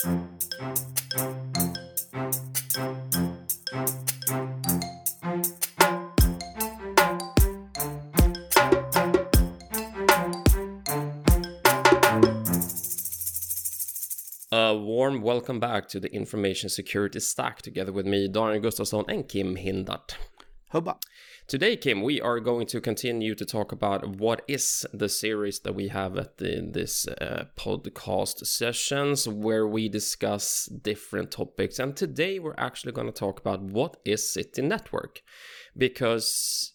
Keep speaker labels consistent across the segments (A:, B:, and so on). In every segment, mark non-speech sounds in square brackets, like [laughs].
A: A warm welcome back to the Information Security Stack together with me, Daniel Gustafsson and Kim Hindart.
B: Hubba.
A: Today, Kim, we are going to continue to talk about what is the series that we have at the, this uh, podcast sessions where we discuss different topics. And today, we're actually going to talk about what is City Network because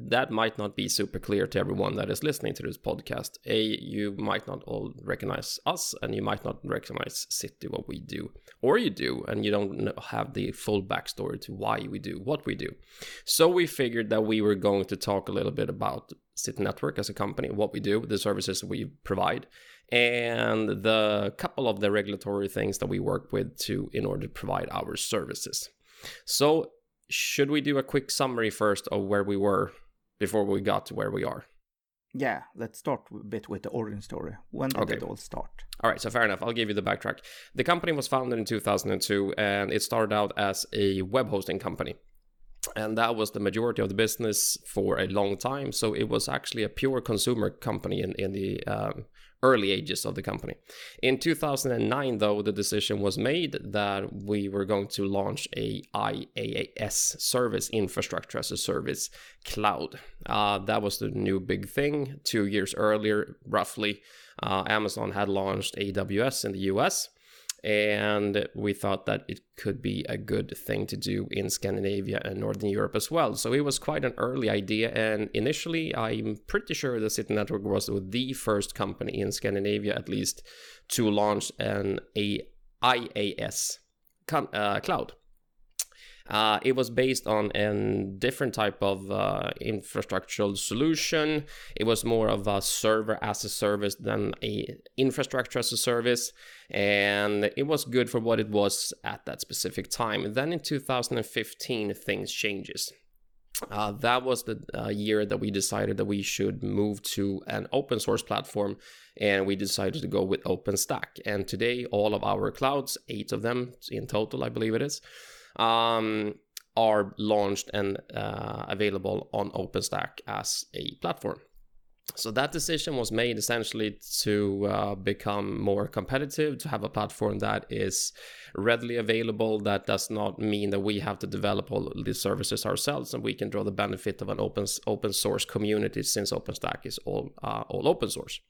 A: that might not be super clear to everyone that is listening to this podcast. A, you might not all recognize us, and you might not recognize City, what we do. Or you do, and you don't have the full backstory to why we do what we do. So we figured that we were going to talk a little bit about City Network as a company, what we do, the services we provide, and the couple of the regulatory things that we work with to in order to provide our services. So should we do a quick summary first of where we were before we got to where we are.
B: Yeah, let's start a bit with the origin story. When did
A: Okay.
B: it all start?
A: All right, so fair enough. I'll give you the backtrack. The company was founded in 2002 and it started out as a web hosting company. And that was the majority of the business for a long time. So it was actually a pure consumer company in, in the um, early ages of the company. In 2009, though, the decision was made that we were going to launch a IaaS service, infrastructure as a service cloud. Uh, that was the new big thing. Two years earlier, roughly, uh, Amazon had launched AWS in the US. And we thought that it could be a good thing to do in Scandinavia and Northern Europe as well. So it was quite an early idea. And initially, I'm pretty sure the City Network was the first company in Scandinavia, at least, to launch an a IaaS uh, cloud. Uh, it was based on a different type of uh, infrastructural solution. It was more of a server as a service than a infrastructure as a service, and it was good for what it was at that specific time. Then in 2015, things changes. Uh, that was the uh, year that we decided that we should move to an open source platform, and we decided to go with OpenStack. And today, all of our clouds, eight of them in total, I believe it is, um, are launched and uh, available on OpenStack as a platform. So that decision was made essentially to uh, become more competitive, to have a platform that is readily available. That does not mean that we have to develop all these services ourselves, and we can draw the benefit of an open open source community since OpenStack is all uh, all open source.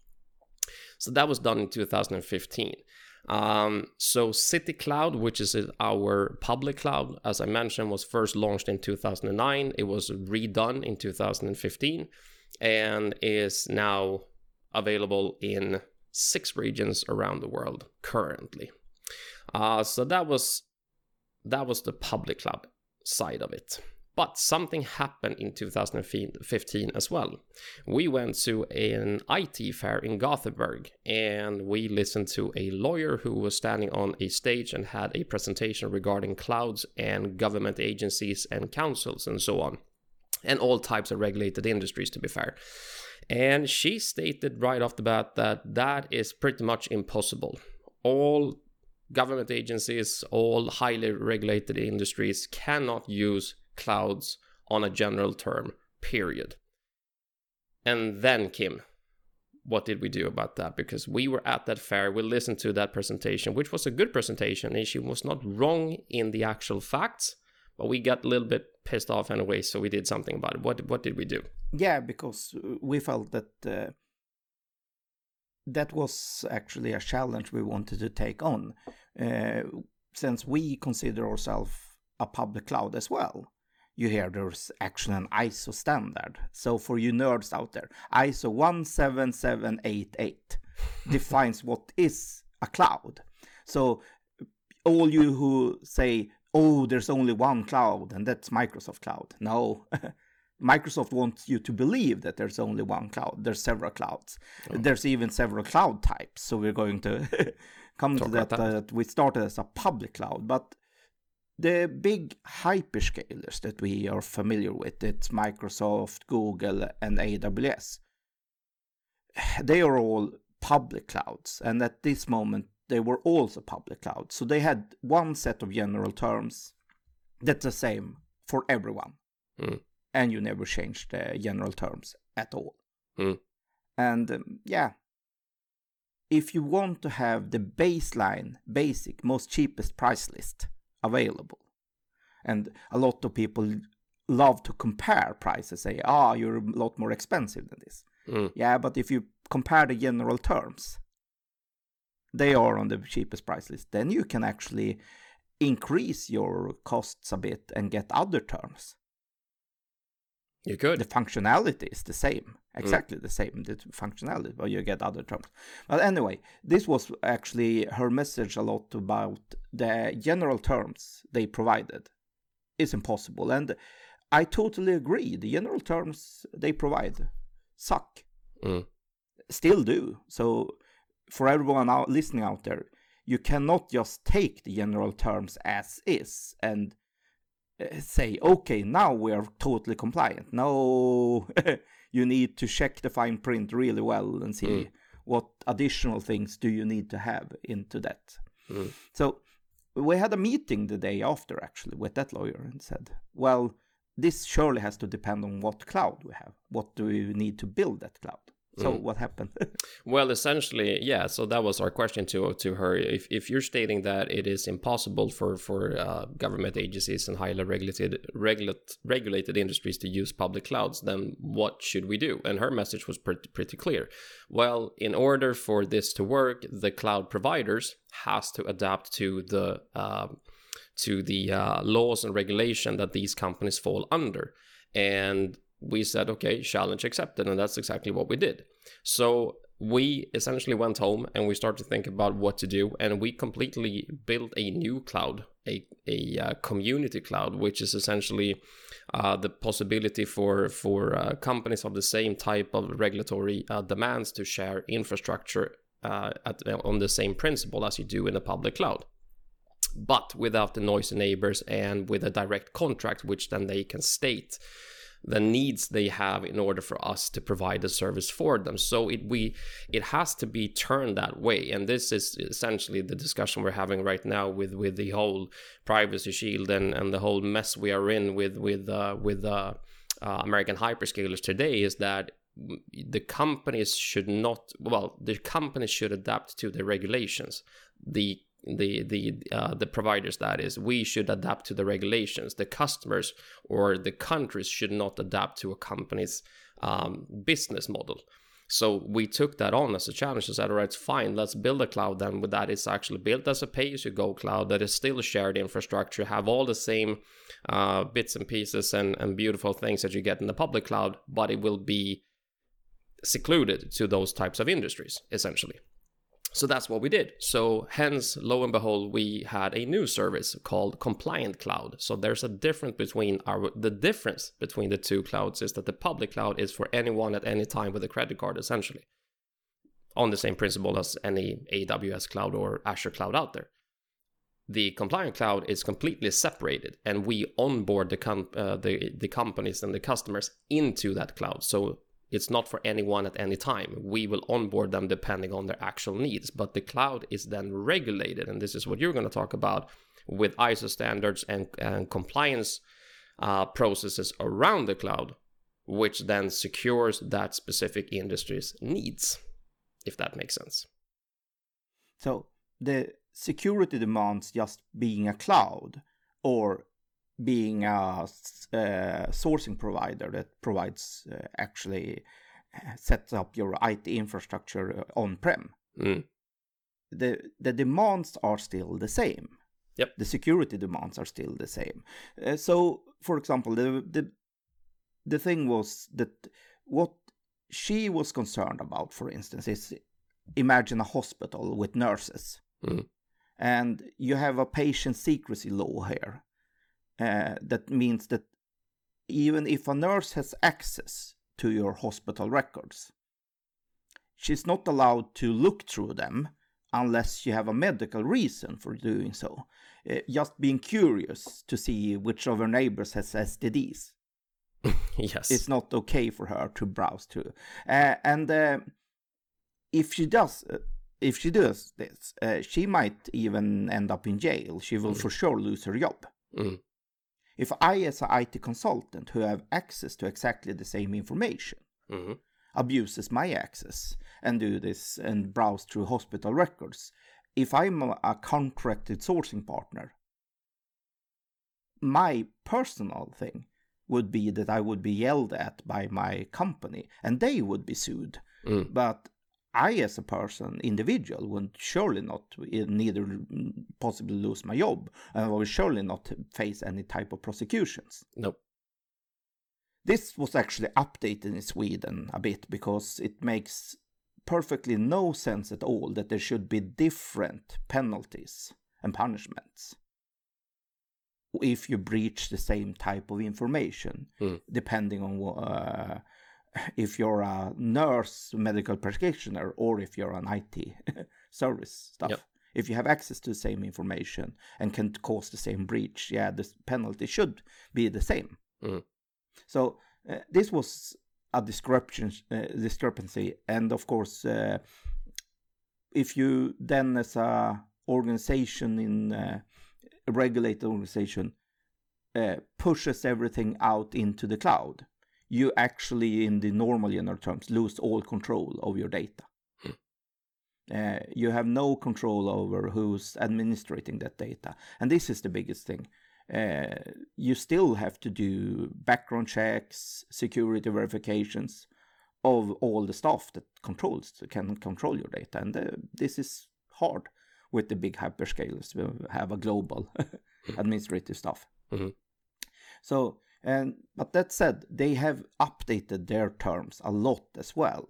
A: So that was done in 2015. Um, so City Cloud, which is our public cloud, as I mentioned, was first launched in 2009. It was redone in 2015 and is now available in six regions around the world currently. Uh, so that was that was the public cloud side of it. But something happened in 2015 as well. We went to an IT fair in Gothenburg and we listened to a lawyer who was standing on a stage and had a presentation regarding clouds and government agencies and councils and so on, and all types of regulated industries, to be fair. And she stated right off the bat that that is pretty much impossible. All government agencies, all highly regulated industries cannot use clouds on a general term, period. And then, Kim, what did we do about that? Because we were at that fair, we listened to that presentation, which was a good presentation, and she was not wrong in the actual facts, but we got a little bit pissed off anyway, so we did something about it. What, what did we do?
B: Yeah, because we felt that uh, that was actually a challenge we wanted to take on, uh, since we consider ourselves a public cloud as well. You hear there's actually an ISO standard. So for you nerds out there, ISO 17788 [laughs] defines what is a cloud. So all you who say, "Oh, there's only one cloud and that's Microsoft Cloud," no. [laughs] Microsoft wants you to believe that there's only one cloud. There's several clouds. Oh. There's even several cloud types. So we're going to [laughs] come
A: Talk
B: to that,
A: that.
B: that we started as a public cloud, but the big hyperscalers that we are familiar with, it's Microsoft, Google, and AWS. [sighs] They are all public clouds, and at this moment, they were also public cloud. So they had one set of general terms that's the same for everyone.
A: Mm.
B: And you never change the general terms at all.
A: Mm.
B: And um, yeah, if you want to have the baseline, basic, most cheapest price list available, and a lot of people love to compare prices, say, ah, you're a lot more expensive than this.
A: Mm.
B: Yeah, but if you compare the general terms, they are on the cheapest price list, then you can actually increase your costs a bit and get other terms.
A: You could.
B: The functionality is the same, exactly mm. the same. The functionality, but you get other terms. But anyway, this was actually her message a lot about the general terms they provided. Is impossible, and I totally agree. The general terms they provide suck.
A: Mm.
B: Still do. So for everyone out listening out there, you cannot just take the general terms as is and uh, say, okay, now we are totally compliant. No, [laughs] you need to check the fine print really well and see mm. what additional things do you need to have into that.
A: Mm.
B: So we had a meeting the day after actually with that lawyer and said, well, this surely has to depend on what cloud we have. What do we need to build that cloud? So mm. what happened? [laughs]
A: well, essentially, yeah. So that was our question to to her. If if you're stating that it is impossible for for uh, government agencies and highly regulated regulate, regulated industries to use public clouds, then what should we do? And her message was pretty pretty clear. Well, in order for this to work, the cloud providers has to adapt to the uh, to the uh, laws and regulation that these companies fall under, and we said, okay, challenge accepted. And that's exactly what we did. So we essentially went home and we started to think about what to do. And we completely built a new cloud, a, a uh, community cloud, which is essentially uh, the possibility for, for uh, companies of the same type of regulatory uh, demands to share infrastructure uh, at, on the same principle as you do in a public cloud but without the noisy neighbors and with a direct contract, which then they can state the needs they have in order for us to provide the service for them. So it we it has to be turned that way. And this is essentially the discussion we're having right now with with the whole privacy shield and and the whole mess we are in with with uh, with uh, uh, American hyperscalers today is that the companies should not well the companies should adapt to the regulations. The the the uh, the providers that is we should adapt to the regulations. The customers or the countries should not adapt to a company's um, business model. So we took that on as a challenge and said all right fine let's build a cloud then with that it's actually built as a pay-as-you-go cloud that is still shared infrastructure have all the same uh, bits and pieces and, and beautiful things that you get in the public cloud but it will be secluded to those types of industries essentially so that's what we did. So hence, lo and behold, we had a new service called Compliant Cloud. So there's a difference between our the difference between the two clouds is that the public cloud is for anyone at any time with a credit card, essentially, on the same principle as any AWS cloud or Azure cloud out there. The compliant cloud is completely separated, and we onboard the com- uh, the the companies and the customers into that cloud. So it's not for anyone at any time. We will onboard them depending on their actual needs, but the cloud is then regulated. And this is what you're going to talk about with ISO standards and, and compliance uh, processes around the cloud, which then secures that specific industry's needs, if that makes sense.
B: So the security demands just being a cloud or being a, a uh, sourcing provider that provides uh, actually uh, sets up your IT infrastructure on prem.
A: Mm.
B: The the demands are still the same.
A: Yep.
B: The security demands are still the same. Uh, so, for example, the the the thing was that what she was concerned about, for instance, is imagine a hospital with nurses.
A: Mm.
B: And you have a patient secrecy law here uh, that means that even if a nurse has access to your hospital records, she's not allowed to look through them unless you have a medical reason for doing so. Uh, just being curious to see which of her neighbors has STDs. [laughs]
A: yes.
B: It's not okay for her to browse through. Uh, and uh, if she does, uh, if she does this, uh, she might even end up in jail. She will
A: Mm.
B: for sure lose her job.
A: Mm.
B: If I, as an IT consultant who have access to exactly the same information,
A: hmm
B: abuses my access and do this and browse through hospital records, if I'm a, a contracted sourcing partner, my personal thing would be that I would be yelled at by my company and they would be sued.
A: Mm.
B: But I, as a person, individual, would surely not eh, neither possibly lose my job and I would surely not face any type of prosecutions.
A: Nope.
B: This was actually updated in Sweden a bit because it makes perfectly no sense at all that there should be different penalties and punishments if you breach the same type of information,
A: Hmm.
B: depending on uh, if you're a nurse, medical practitioner, or if you're an IT [laughs] service stuff.
A: Yep.
B: If you have access to the same information and can cause the same breach, yeah, the penalty should be the same.
A: Mm.
B: So uh, this was a discrepancy, uh, discrepancy, and of course, uh, if you then, as a organization in uh, a regulated organization, uh, pushes everything out into the cloud, you actually, in the normal general terms, lose all control of your data. Uh, you have no control over who's administrating that data, and this is the biggest thing. Uh, you still have to do background checks, security verifications of all the stuff that controls can control your data, and uh, this is hard with the big hyperscalers. We have a global [laughs] administrative stuff.
A: Mhm.
B: So, and but that said, they have updated their terms a lot as well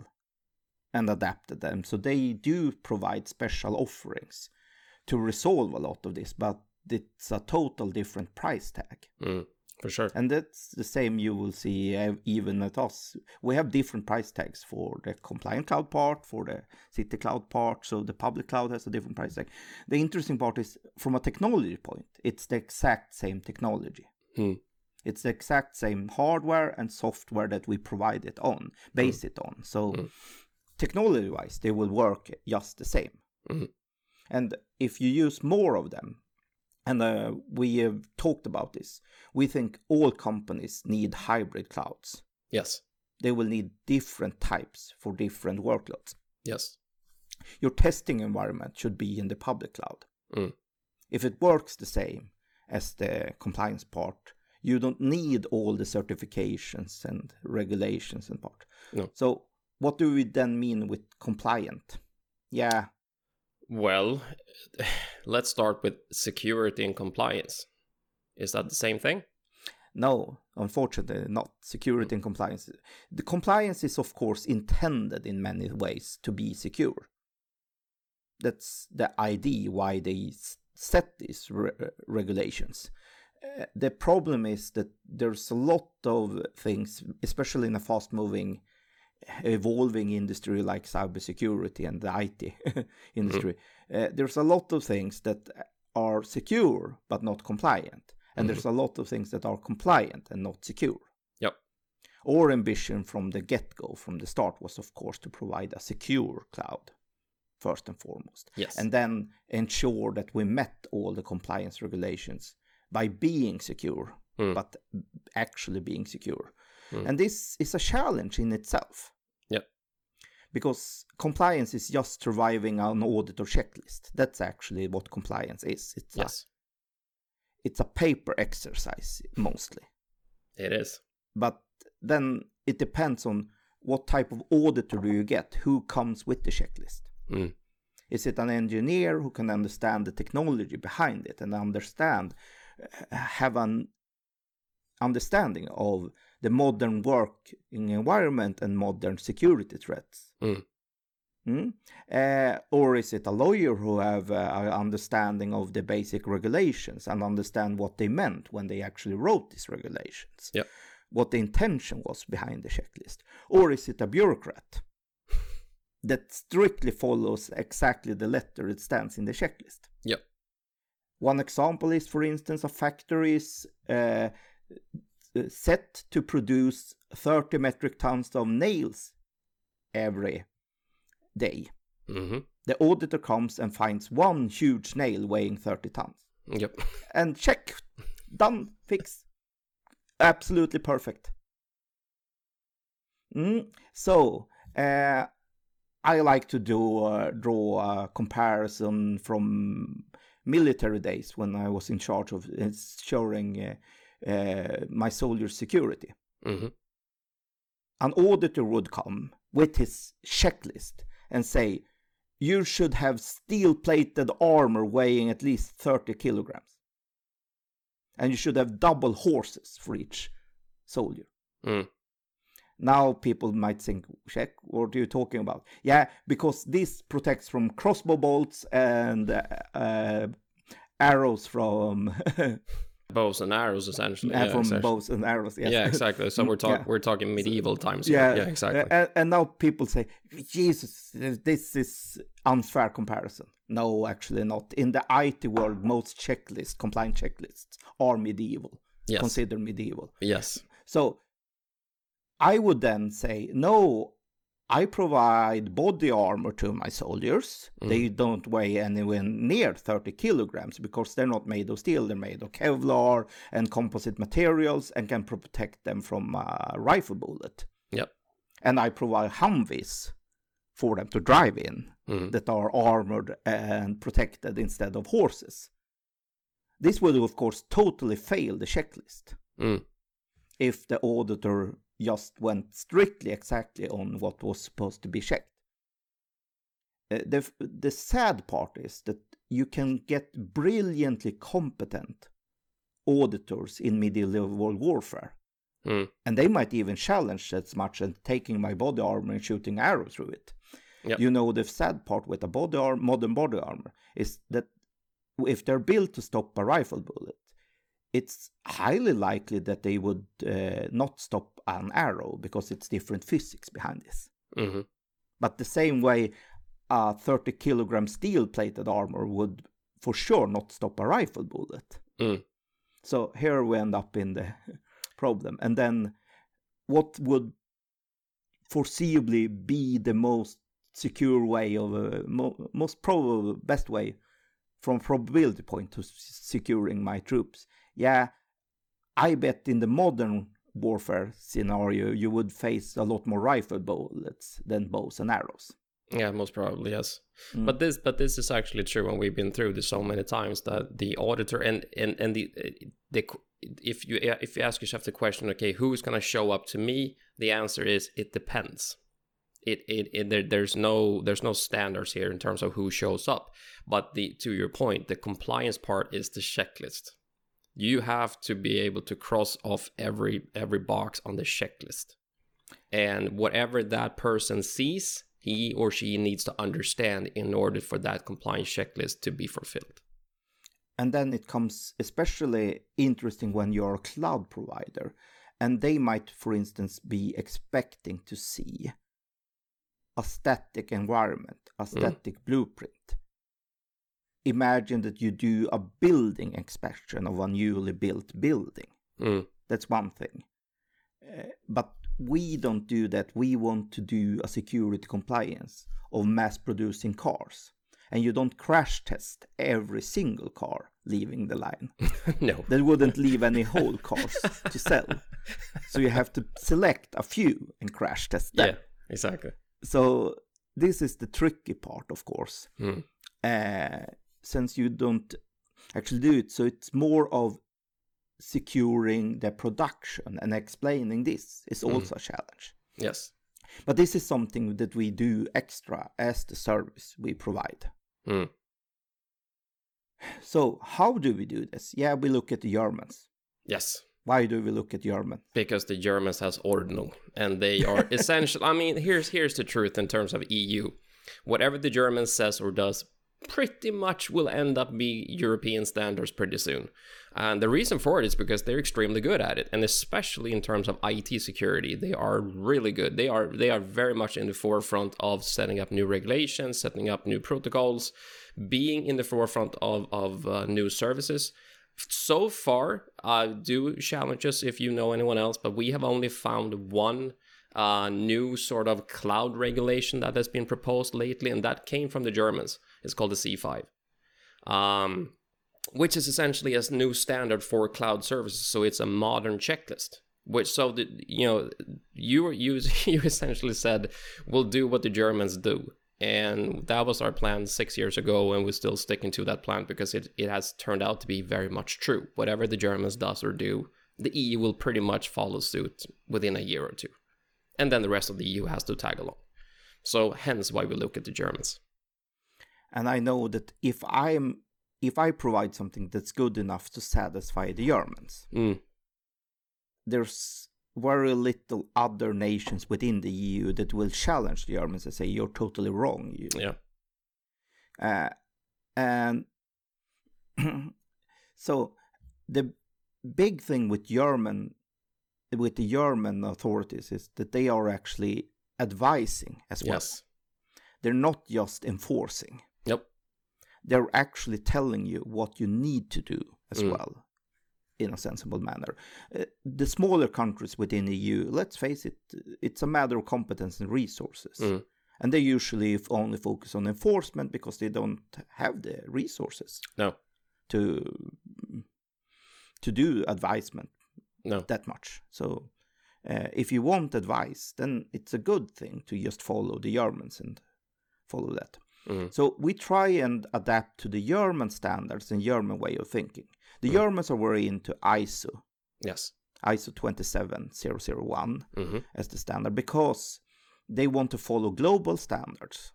B: and adapted them. So they do provide special offerings to resolve a lot of this, but it's a total different price tag.
A: Mm. For sure.
B: And that's the same you will see even at us. We have different price tags for the compliant cloud part, for the city cloud part. So the public cloud has a different price tag. The interesting part is from a technology point, it's the exact same technology.
A: Hmm.
B: It's the exact same hardware and software that we provide it on, base it on. So
A: Mm.
B: technology wise, they will work just the same.
A: Mhm.
B: And if you use more of them, and uh, we have talked about this, we think all companies need hybrid clouds.
A: Yes.
B: They will need different types for different workloads.
A: Yes.
B: Your testing environment should be in the public cloud.
A: Mm.
B: If it works the same as the compliance part, you don't need all the certifications and regulations and part.
A: No.
B: So, what do we then mean with compliant? Yeah,
A: Well, [sighs] let's start with security and compliance. Is that the same thing?
B: No, unfortunately not. Security and compliance. The compliance is, of course, intended in many ways to be secure. That's the idea why they set these re- regulations. The problem is that there's a lot of things, especially in a fast moving, evolving industry like cybersecurity and the IT [laughs] industry. Uh, there's a lot of things that are secure but not compliant. And there's a lot of things that are compliant and not secure.
A: Yep.
B: Our ambition from the get go, from the start, was of course to provide a secure cloud, first and foremost.
A: Yes.
B: And then ensure that we met all the compliance regulations by being secure,
A: Mm.
B: but actually being secure.
A: Mm.
B: And this is a challenge in itself.
A: Yep.
B: Because compliance is just surviving an audit or checklist. That's actually what compliance is. It's a
A: yes.
B: it's a paper exercise mostly.
A: It is.
B: But then it depends on what type of auditor do you get, who comes with the checklist.
A: Mm.
B: Is it an engineer who can understand the technology behind it and understand, have an understanding of the modern working environment and modern security threats?
A: Mm.
B: Mm? Uh, or is it a lawyer who have uh, an understanding of the basic regulations and understand what they meant when they actually wrote these regulations?
A: Yep.
B: What the intention was behind the checklist? Or is it a bureaucrat [laughs] that strictly follows exactly the letter it stands in the checklist?
A: Yep.
B: One example is, for instance, a factory is uh, set to produce 30 metric tons of nails every day.
A: hmm
B: The auditor comes and finds one huge nail weighing 30 tons.
A: Yep.
B: And check, done, fix. Absolutely perfect. Mm, so, uh, I like to do uh, draw a comparison from military days when I was in charge of ensuring uh, uh, my soldiers' security.
A: hmm
B: An auditor would come with his checklist and say, "You should have steel-plated armor weighing at least 30 kilograms, and you should have double horses for each soldier."
A: Mm.
B: Now people might think, check, what are you talking about? Yeah, because this protects from crossbow bolts and uh, uh, arrows from [laughs]
A: Bows and arrows, essentially.
B: uh,
A: yeah,
B: from
A: exactly.
B: bows and arrows. Yes.
A: Yeah, exactly. So we're talking
B: Yeah.
A: we're talking medieval times. Here.
B: yeah,
A: Yeah, exactly.
B: And, and now people say, Jesus, this is unfair comparison. No, actually not. In the IT world, most checklists, compliant checklists, are medieval.
A: yes.
B: Consider medieval.
A: yes.
B: So I would then say, no, I provide body armor to my soldiers. They don't weigh anywhere near 30 kilograms because they're not made of steel. They're made of Kevlar and composite materials and can protect them from a rifle bullet.
A: Yep.
B: And I provide Humvees for them to drive in
A: Mhm.
B: that are armored and protected instead of horses. This would, of course, totally fail the checklist
A: Mm.
B: if the auditor just went strictly exactly on what was supposed to be checked. Uh, The, the sad part is that you can get brilliantly competent auditors in medieval world warfare.
A: Mm.
B: And they might even challenge as much as taking my body armor and shooting arrows through it.
A: Yep.
B: You know, the sad part with a body armor, modern body armor is that if they're built to stop a rifle bullet, it's highly likely that they would uh, not stop an arrow because it's different physics behind this.
A: hmm
B: But the same way a 30 kilogram steel plated armor would for sure not stop a rifle bullet.
A: Mm.
B: So here we end up in the [laughs] problem. And then what would foreseeably be the most secure way of uh, mo- most probable best way from probability point to s- securing my troops? Yeah, I bet in the modern warfare scenario you would face a lot more rifle bullets than bows and arrows.
A: Yeah, most probably yes.
B: Mm.
A: But this, but this is actually true, and we've been through this so many times that the auditor and and and the the if you if you ask yourself the question, okay, who's gonna show up to me? The answer is it depends. It it, it there, there's no there's no standards here in terms of who shows up. But the to your point, the compliance part is the checklist. You have to be able to cross off every every box on the checklist, and whatever that person sees he or she needs to understand in order for that compliance checklist to be fulfilled.
B: And then it comes especially interesting when you're a cloud provider and they might, for instance, be expecting to see a static environment, mm. a static blueprint. Imagine that you do a building inspection of a newly built building.
A: Mm,
B: That's one thing. Uh, but we don't do that. We want to do a security compliance of mass producing cars. And you don't crash test every single car leaving the line. [laughs]
A: no.
B: That wouldn't leave any whole cars to sell. [laughs] So you have to select a few and crash test them.
A: Yeah, exactly.
B: So this is the tricky part, of course,
A: Mm,
B: uh, since you don't actually do it. So it's more of securing the production and explaining this is also a challenge.
A: yes.
B: But this is something that we do extra as the service we provide.
A: Mm,
B: So how do we do this? Yeah, we look at the Germans.
A: yes.
B: Why do we look at German?
A: Because the Germans has Ordnung, and they are [laughs] essential. I mean, here's here's the truth in terms of EU. Whatever the German says or does, pretty much will end up be European standards pretty soon. And the reason for it is because they're extremely good at it, and especially in terms of IT security, they are really good. They are they are very much in the forefront of setting up new regulations, setting up new protocols, being in the forefront of of uh, new services. So far, uh, do challenge us if you know anyone else, but we have only found one a new sort of cloud regulation that has been proposed lately, and that came from the Germans. It's called the C5, um, which is essentially a new standard for cloud services. So it's a modern checklist. Which so the, you know you you [laughs] you essentially said we'll do what the Germans do, and that was our plan six years ago, and we're still sticking to that plan because it it has turned out to be very much true. Whatever the Germans does or do, the EU will pretty much follow suit within a year or two and then the rest of the EU has to tag along. So hence why we look at the Germans.
B: And I know that if I'm if I provide something that's good enough to satisfy the Germans,
A: mm.
B: there's very little other nations within the EU that will challenge the Germans and say you're totally wrong. You.
A: Yeah.
B: Uh, and [clears throat] so the big thing with German with the German authorities is that they are actually advising as well.
A: Yes.
B: They're not just enforcing.
A: Yep.
B: They're actually telling you what you need to do as
A: Mm.
B: well in a sensible manner. Uh, the smaller countries within the EU, let's face it, it's a matter of competence and resources.
A: Mm.
B: And they usually only focus on enforcement because they don't have the resources
A: No.
B: to to do advisement
A: No.
B: that much. So uh, if you want advice, then it's a good thing to just follow the Germans and follow that.
A: Mm.
B: So we try and adapt to the German standards and German way of thinking. The
A: Mm.
B: Germans are very into ISO,
A: Yes.
B: ISO 27001
A: hmm
B: as the standard because they want to follow global standards.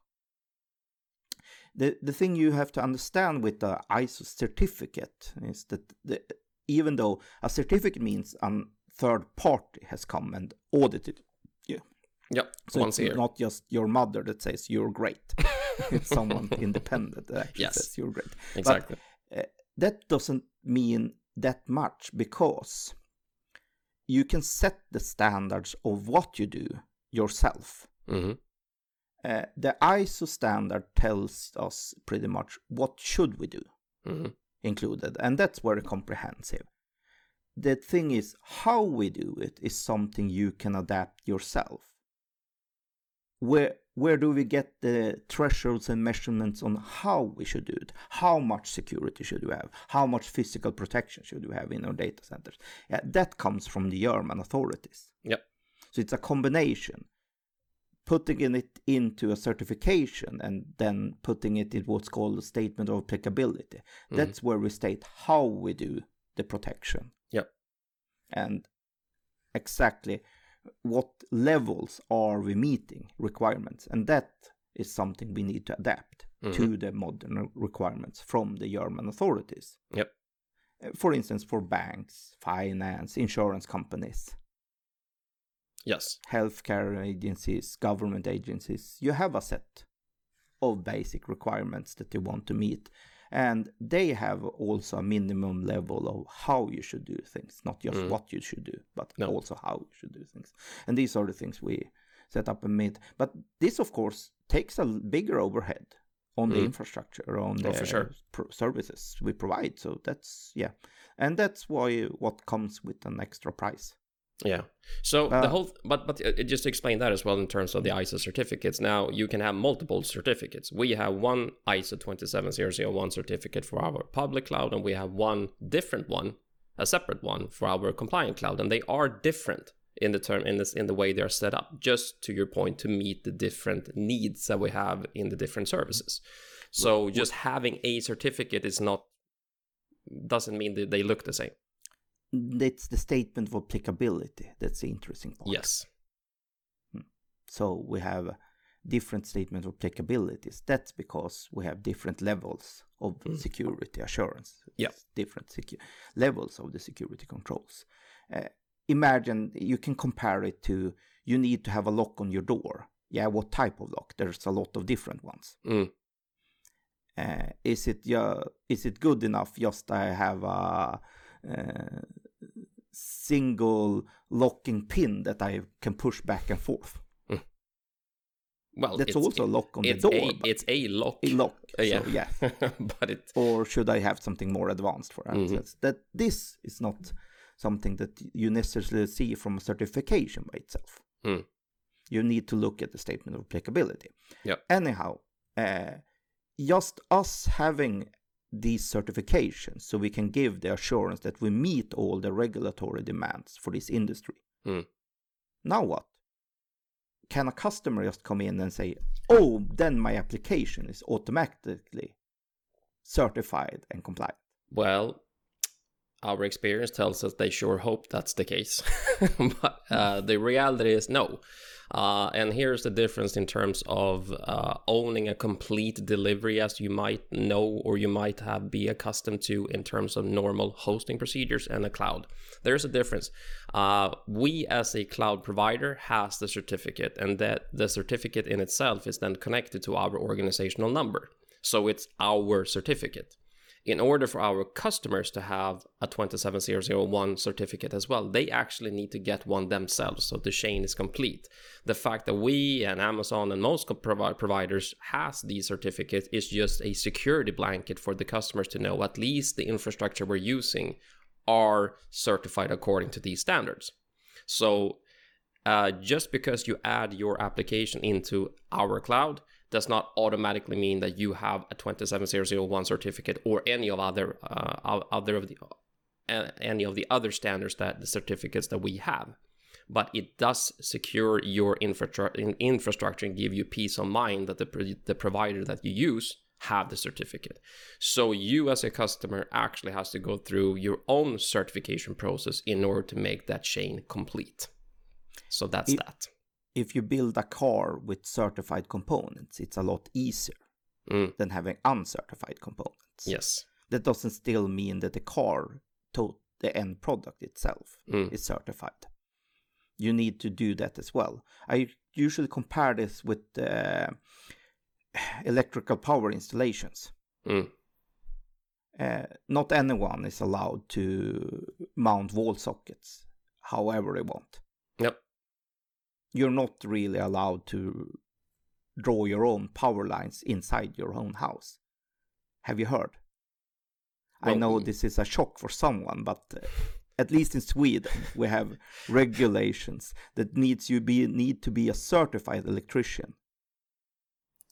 B: The, the thing you have to understand with the ISO certificate is that the, even though a certificate means a third party has come and audited
A: Yep.
B: so
A: Once a
B: it's
A: year.
B: not just your mother that says you're great. [laughs] it's someone independent that actually
A: Yes.
B: says you're great.
A: exactly.
B: That doesn't mean that much because you can set the standards of what you do yourself.
A: hmm
B: Uh, the ISO standard tells us pretty much what should we do
A: hmm
B: included, and that's very comprehensive. The thing is, how we do it is something you can adapt yourself. Where where do we get the thresholds and measurements on how we should do it? How much security should we have? How much physical protection should we have in our data centers? Yeah, that comes from the German authorities.
A: Yep.
B: So it's a combination. Putting it into a certification and then putting it in what's called a statement of applicability.
A: Mhm.
B: That's where we state how we do the protection.
A: Yep.
B: And exactly what levels are we meeting requirements. And that is something we need to adapt
A: Mhm.
B: to the modern requirements from the German authorities.
A: Yep.
B: Uh, For instance, for banks, finance, insurance companies,
A: Yes.
B: healthcare agencies, government agencies, you have a set of basic requirements that you want to meet. And they have also a minimum level of how you should do things, not just
A: Mm.
B: what you should do, but
A: No.
B: also how you should do things. And these are the things we set up and meet. But this, of course, takes a bigger overhead on the
A: Mm.
B: infrastructure, on
A: Oh,
B: the
A: sure.
B: services we provide. So that's, yeah. And that's why what comes with an extra price.
A: Yeah. So
B: Uh,
A: the whole, but but uh, just to explain that as well in terms of the ISO certificates. Now you can have multiple certificates. We have one ISO 27001 certificate for our public cloud, and we have one different one, a separate one for our compliant cloud, and they are different in the term in this in the way they're set up. Just to your point, to meet the different needs that we have in the different services. So just having a certificate is not doesn't mean that they look the same.
B: It's the statement of applicability that's the interesting part.
A: Yes.
B: So we have different statement of applicabilities. That's because we have different levels of
A: Mm.
B: security assurance.
A: Yeah.
B: Different secu- levels of the security controls. Uh, imagine you can compare it to you need to have a lock on your door. Yeah, what type of lock? There's a lot of different ones.
A: Mm.
B: Uh, is it uh, is it good enough just I have a uh, single locking pin that I can push back and forth?
A: Well,
B: That's
A: it's-
B: also a lock on the door.
A: A, it's a lock.
B: a lock.
A: Uh, yeah.
B: So, [laughs] yeah.
A: but it.
B: or should I have something more advanced for
A: Mhm.
B: That this is not something that you necessarily see from a certification by itself.
A: Mm.
B: You need to look at the statement of applicability.
A: Yep.
B: Anyhow, uh, just us having these certifications so we can give the assurance that we meet all the regulatory demands for this industry.
A: Mm.
B: Now what? Can a customer just come in and say, oh, then my application is automatically certified and compliant?
A: Well, our experience tells us they sure hope that's the case. [laughs] but uh, the reality is no. Uh, and here's the difference in terms of uh, owning a complete delivery as you might know or you might have be accustomed to in terms of normal hosting procedures and a cloud. There's a difference. Uh, we as a cloud provider has the certificate and that the certificate in itself is then connected to our organizational number. So it's our certificate in order for our customers to have a 27001 certificate as well, they actually need to get one themselves so the chain is complete. The fact that we and Amazon and most provi- providers has these certificates is just a security blanket for the customers to know at least the infrastructure we're using are certified according to these standards. So uh, just because you add your application into our cloud does not automatically mean that you have a 27001 certificate or any of other uh, other of the uh, any of the other standards that the certificates that we have. But it does secure your infrastructure infrastructure and give you peace of mind that the, the provider that you use have the certificate. So you as a customer actually has to go through your own certification process in order to make that chain complete. So that's it, that
B: if you build a car with certified components, it's a lot easier mm. than having uncertified components.
A: Yes.
B: That doesn't still mean that the car, to the end product itself, mm. is certified. You need to do that as well. I usually compare this with uh, [sighs] electrical power installations. Mm. Uh, not anyone is allowed to mount wall sockets however they want. You're not really allowed to draw your own power lines inside your own house. Have you heard? Well, I know this is a shock for someone, but uh, at least in Sweden we have [laughs] regulations that needs you be need to be a certified electrician.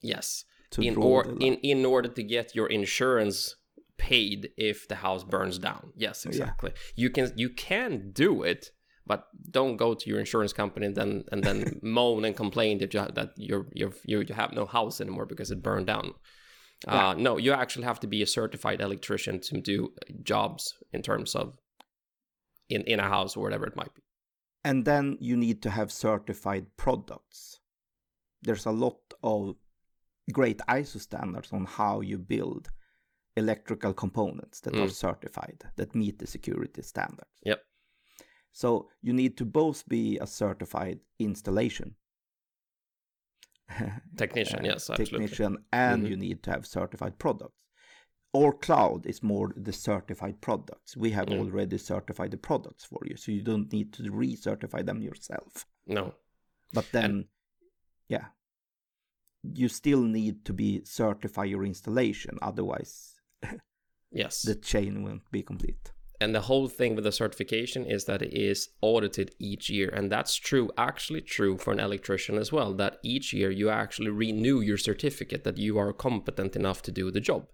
A: Yes. in or in in order to get your insurance paid if the house burns down. Yes, exactly. Yeah. You can you can do it but don't go to your insurance company and then and then [laughs] moan and complain that you have, that you're, you're you have no house anymore because it burned down. Yeah. Uh, no, you actually have to be a certified electrician to do jobs in terms of in in a house or whatever it might be.
B: And then you need to have certified products. There's a lot of great ISO standards on how you build electrical components that mm. are certified that meet the security standards.
A: Yep.
B: So you need to both be a certified installation [laughs]
A: technician, yes, absolutely.
B: technician, and mm-hmm. you need to have certified products. Or cloud is more the certified products. We have mm. already certified the products for you, so you don't need to recertify them yourself.
A: No.
B: But then, and... yeah, you still need to be certify your installation, otherwise, [laughs]
A: yes,
B: the chain won't be complete.
A: And the whole thing with the certification is that it is audited each year. And that's true, actually true for an electrician as well, that each year you actually renew your certificate that you are competent enough to do the job.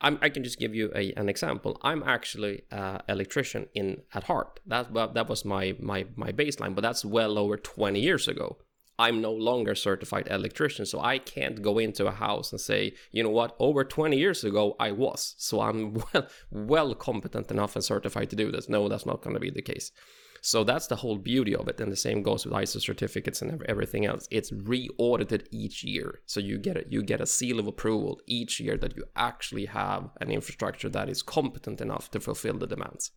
A: I'm, i can just give you a, an example. I'm actually an electrician in at heart. That, that was my, my, my baseline, but that's well over 20 years ago. I'm no longer certified electrician, so I can't go into a house and say, you know what, over 20 years ago I was, so I'm [laughs] well well competent enough and certified to do this. No, that's not going to be the case. So that's the whole beauty of it, and the same goes with ISO certificates and everything else. It's re-audited each year, so you get. You get a seal of approval each year that you actually have an infrastructure that is competent enough to fulfill the demands.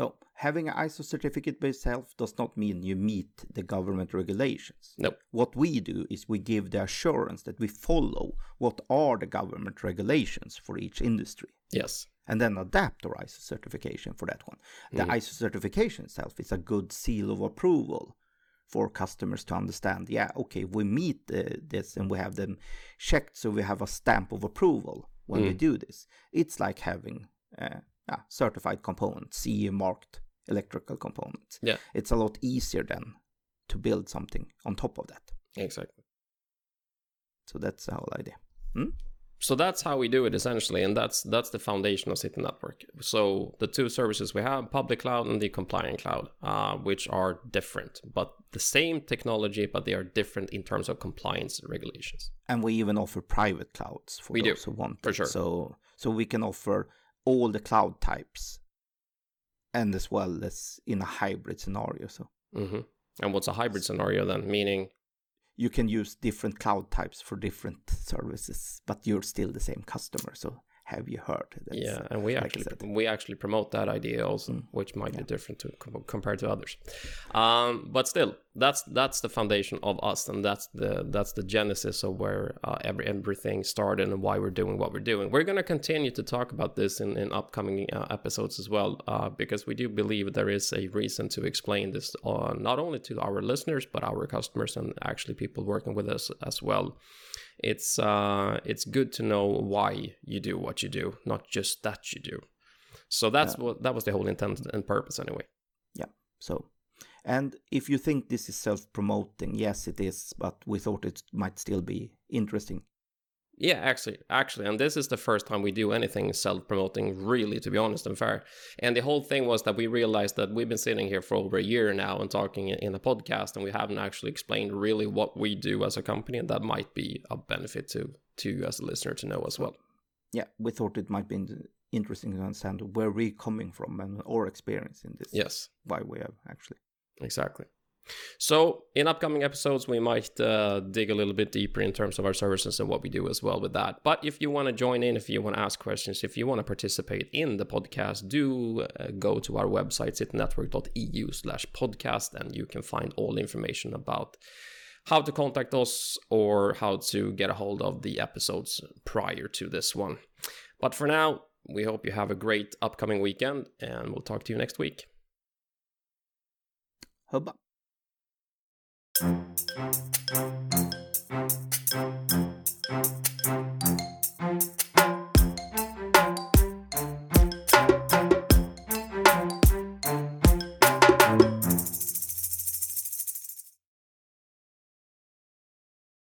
B: So having an ISO certificate by itself does not mean you meet the government regulations.
A: No.
B: What we do is we give the assurance that we follow what are the government regulations for each industry.
A: Yes.
B: And then adapt our ISO certification for that one. The mm. ISO certification itself is a good seal of approval for customers to understand, yeah, okay, we meet uh, this and we have them checked so we have a stamp of approval when mm. we do this. It's like having uh, yeah, certified components, CE marked electrical components.
A: Yeah.
B: It's a lot easier then to build something on top of that.
A: Exactly.
B: So that's the whole idea. Hmm?
A: So that's how we do it essentially, and that's that's the foundation of City Network. So the two services we have, public cloud and the compliant cloud, uh, which are different, but the same technology, but they are different in terms of compliance regulations.
B: And we even offer private clouds for
A: we
B: those
A: do,
B: who want.
A: For
B: it.
A: sure.
B: So so we can offer all the cloud types, and as well as in a hybrid scenario. So
A: mm-hmm. and what's a hybrid scenario then? Meaning
B: you can use different cloud types for different services, but you're still the same customer. So have you heard?
A: That's, yeah, and we like actually we actually promote that idea also, mm. which might yeah. be different to compared to others. Um, but still, that's that's the foundation of us, and that's the that's the genesis of where uh, every everything started and why we're doing what we're doing. We're going to continue to talk about this in in upcoming uh, episodes as well, uh, because we do believe there is a reason to explain this uh, not only to our listeners but our customers and actually people working with us as well it's uh, it's good to know why you do what you do, not just that you do. So that's yeah. what that was the whole intent and purpose anyway.
B: Yeah. So, and if you think this is self-promoting, yes, it is, but we thought it might still be interesting
A: yeah, actually, actually, and this is the first time we do anything self-promoting, really, to be honest and fair. And the whole thing was that we realized that we've been sitting here for over a year now and talking in a podcast, and we haven't actually explained really what we do as a company, and that might be a benefit to to you as a listener to know as well.
B: Yeah, we thought it might be interesting to understand where we're coming from and our experience in this.
A: Yes,
B: why we have actually
A: exactly. So, in upcoming episodes, we might uh, dig a little bit deeper in terms of our services and what we do as well with that. But if you want to join in, if you want to ask questions, if you want to participate in the podcast, do uh, go to our website, citynetwork.eu slash podcast, and you can find all information about how to contact us or how to get a hold of the episodes prior to this one. But for now, we hope you have a great upcoming weekend, and we'll talk to you next week.
B: Hubba. Thank you.